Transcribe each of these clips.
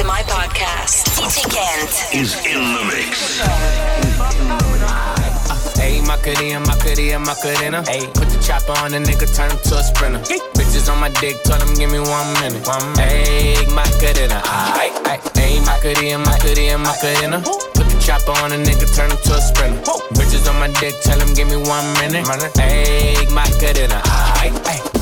to my podcast. DJ Kent is in the mix. Ayy, Macarena, Macarena, Macarena. Ayy, put the chopper on the nigga, turn him to a sprinter. Bitches on my dick, tell him give me one minute. One Ayy, Macarena. Ayy, ayy, Macarena, Macarena, Macarena. Put the chopper on a nigga, turn him to a sprinter. Bitches on my dick, tell him give me one minute. Ayy, Macarena. Ayy, ayy.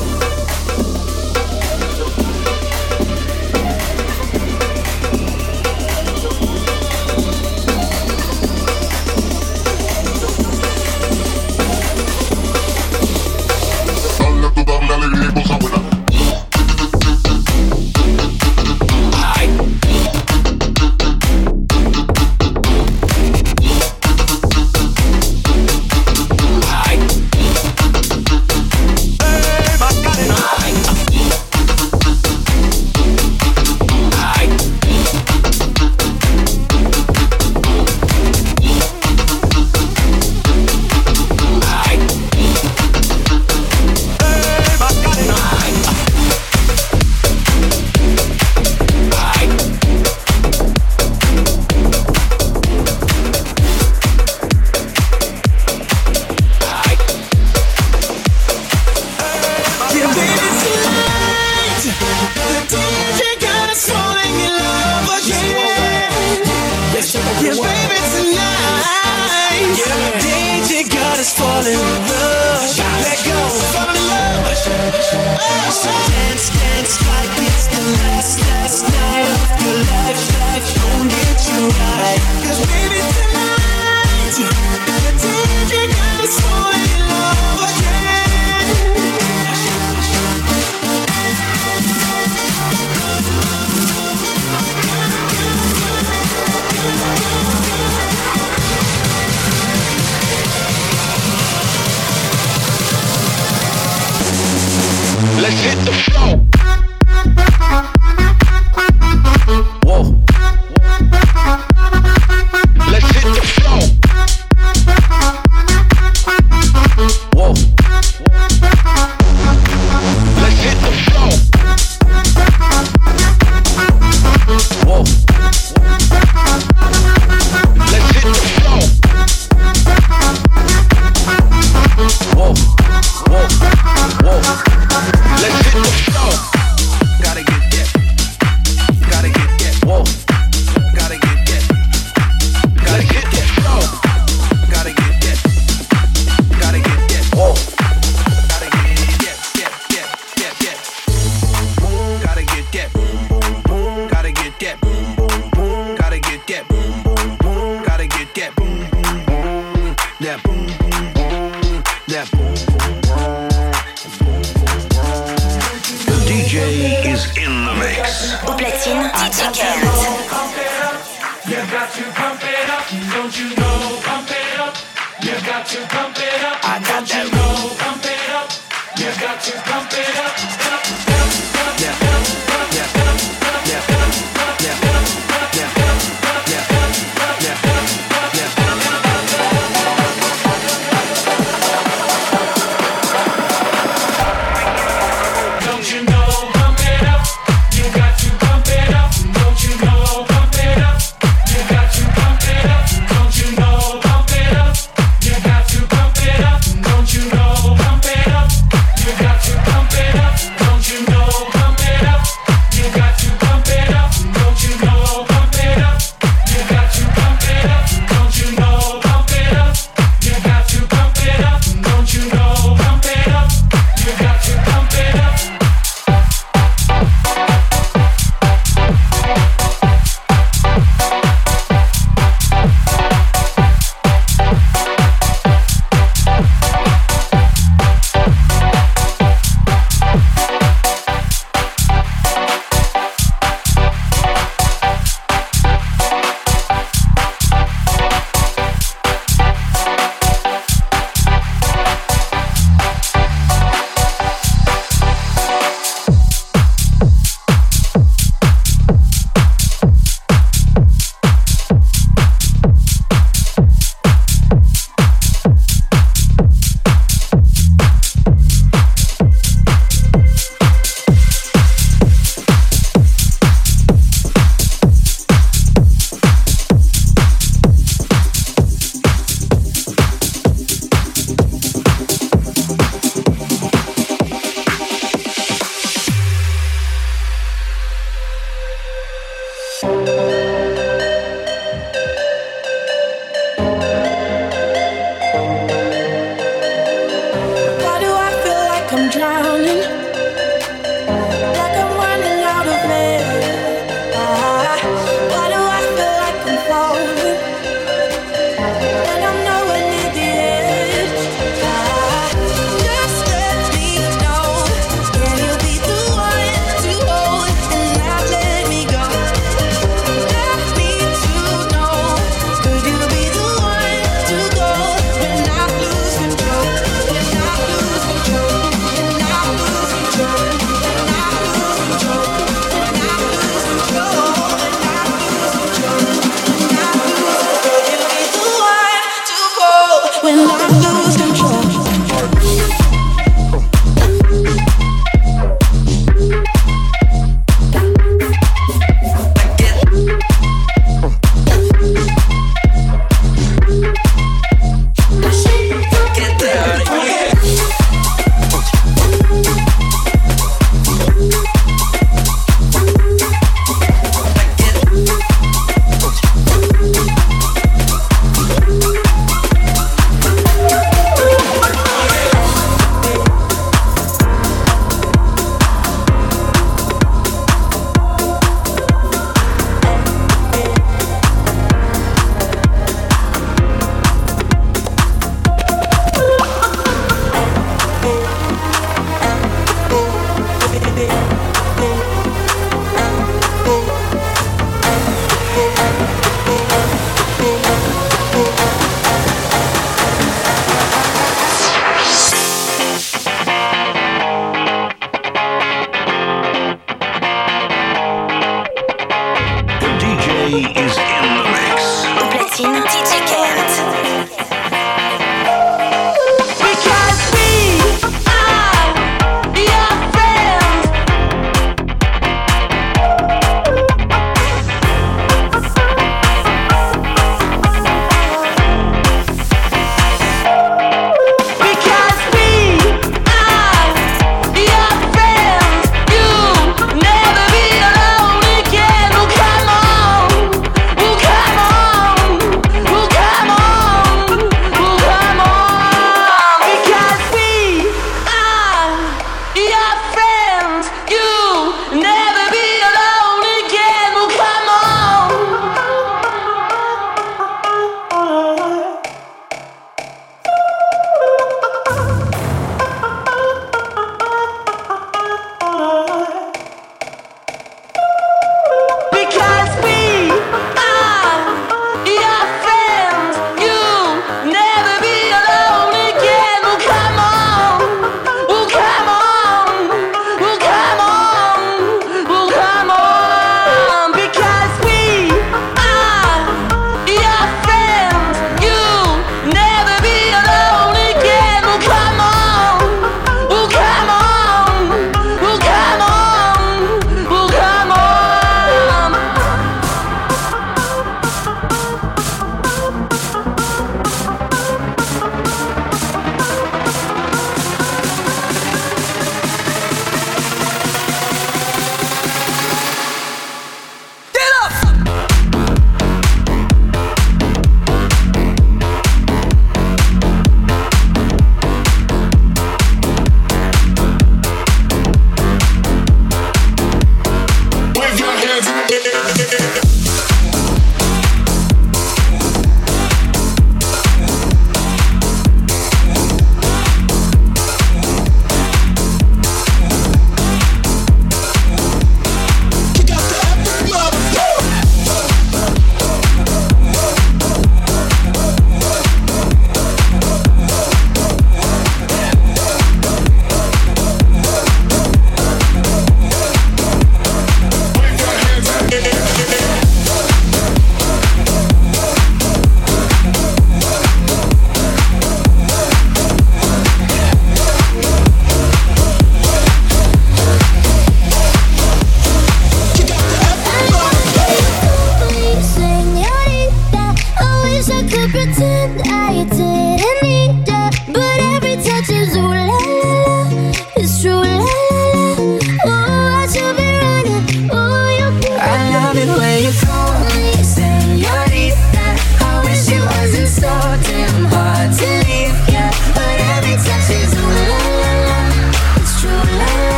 pump it up. I got that you know, pump it up. You got to pump it up. Stop, stop.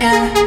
yeah.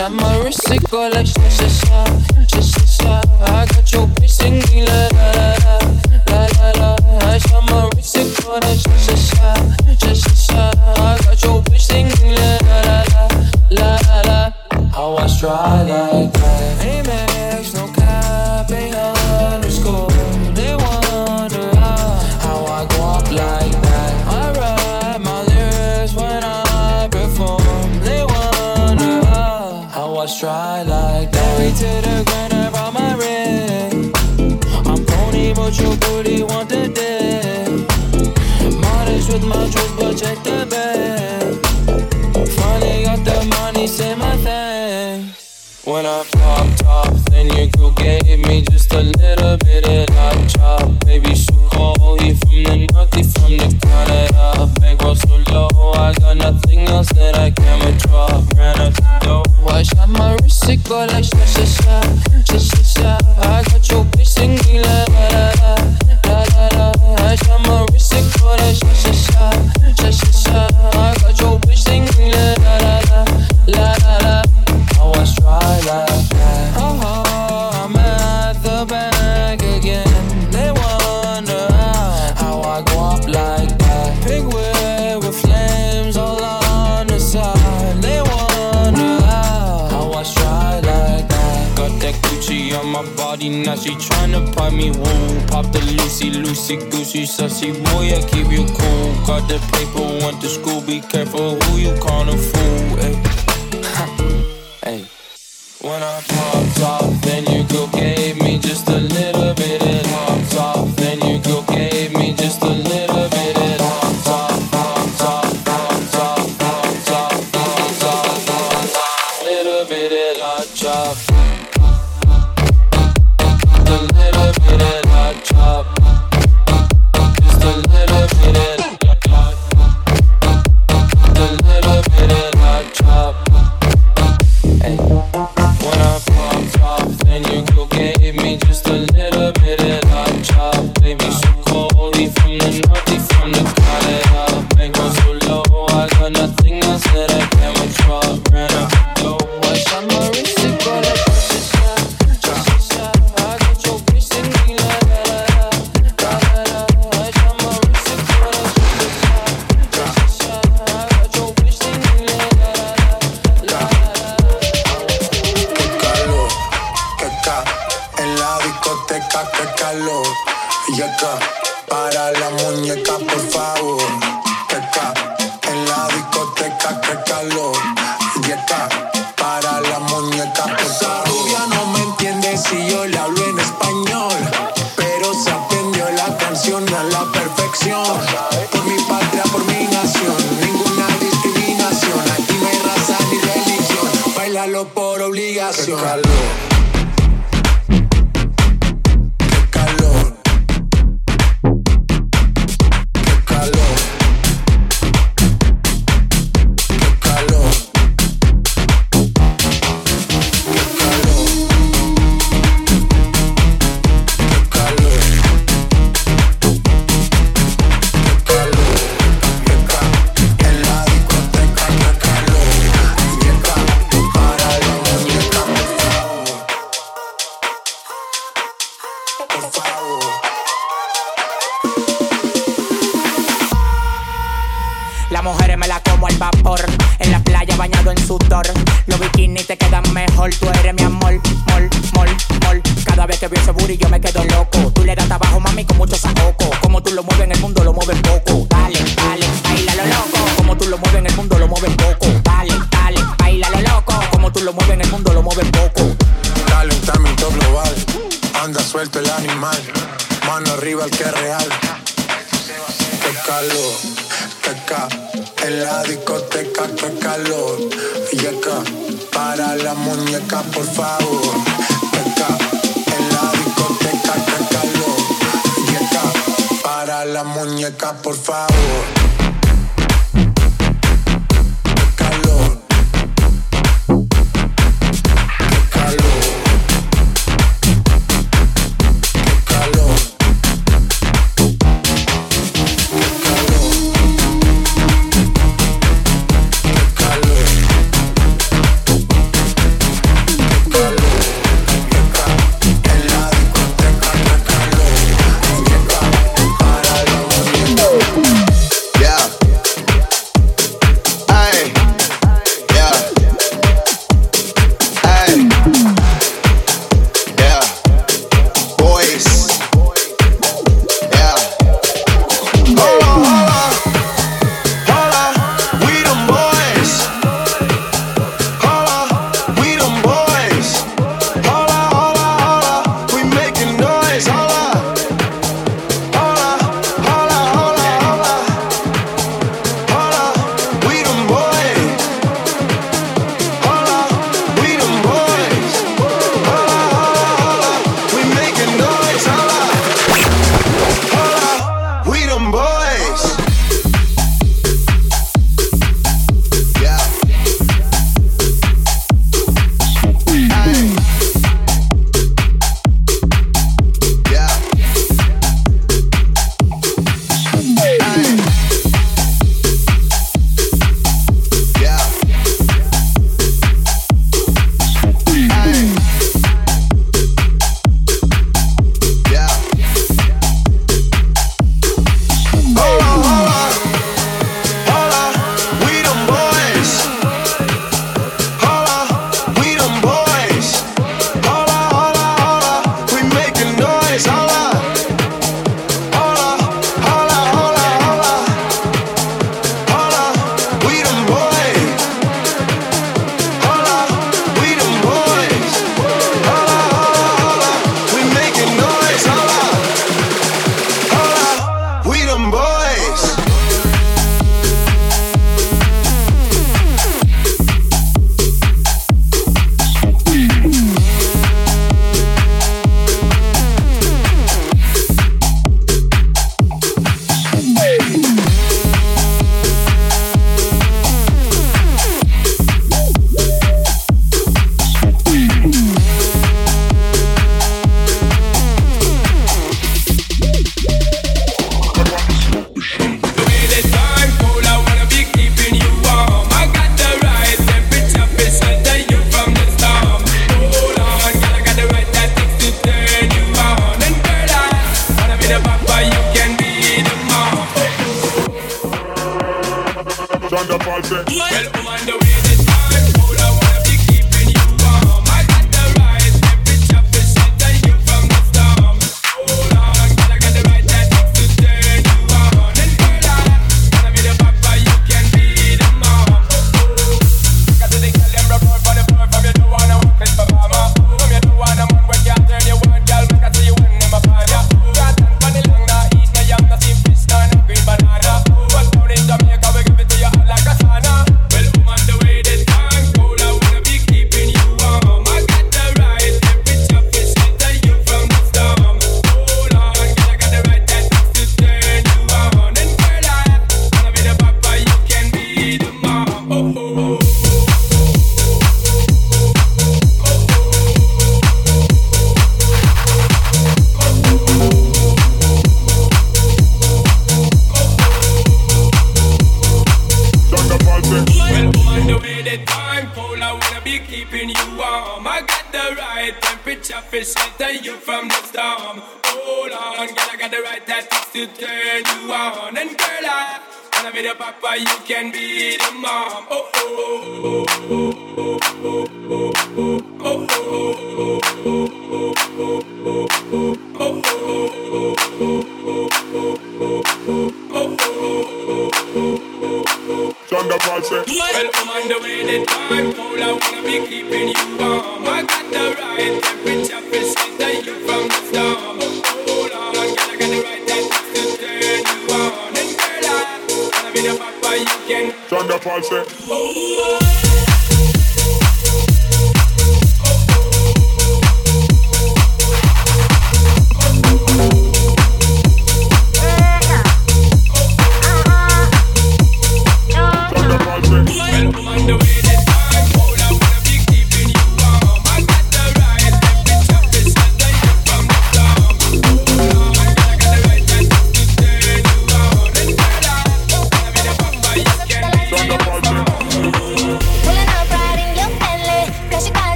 Summer is sick, I got your bitch singing la la la that I can't withdraw. Ran out the door. I shot my wrist, it go like sha sha sha. Loosey goosey, sassy boy, I keep you cool. Got the paper, went to school. Be careful who you callin' fool. Ay. Ha. Ay. When I popped off, then you go gave me just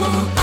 waves.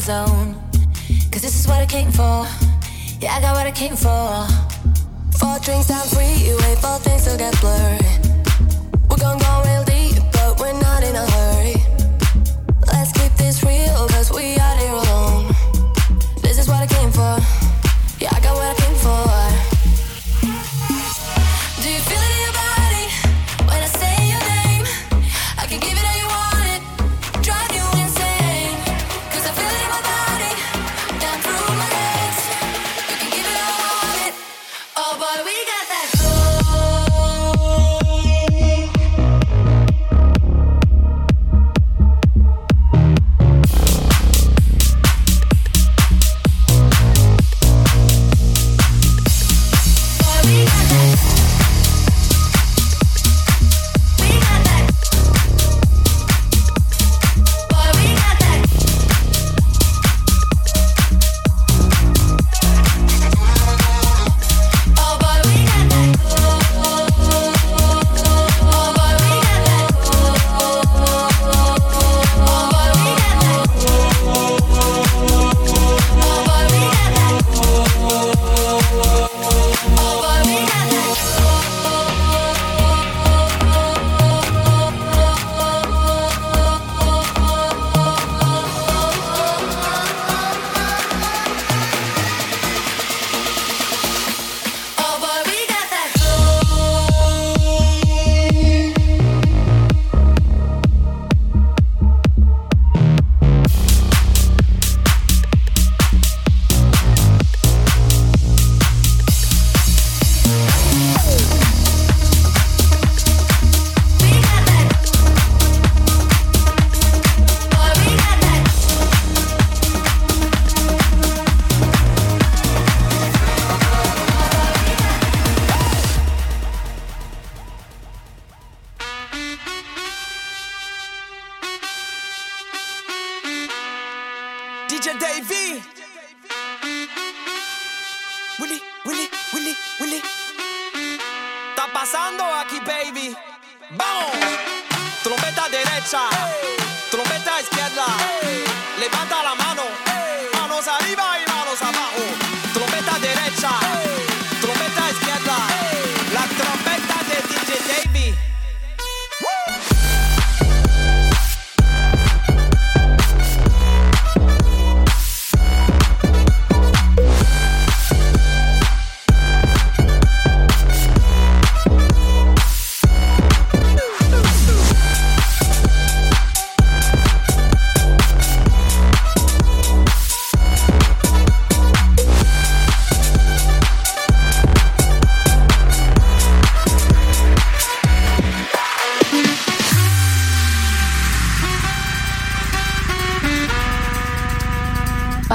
zone. Cause this is what I came for. Yeah, I got what I came for. Four drinks, I'm free. You wait for things will get blurred.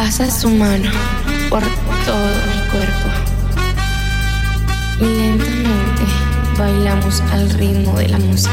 Pasa su mano por todo mi cuerpo. Y lentamente bailamos al ritmo de la música.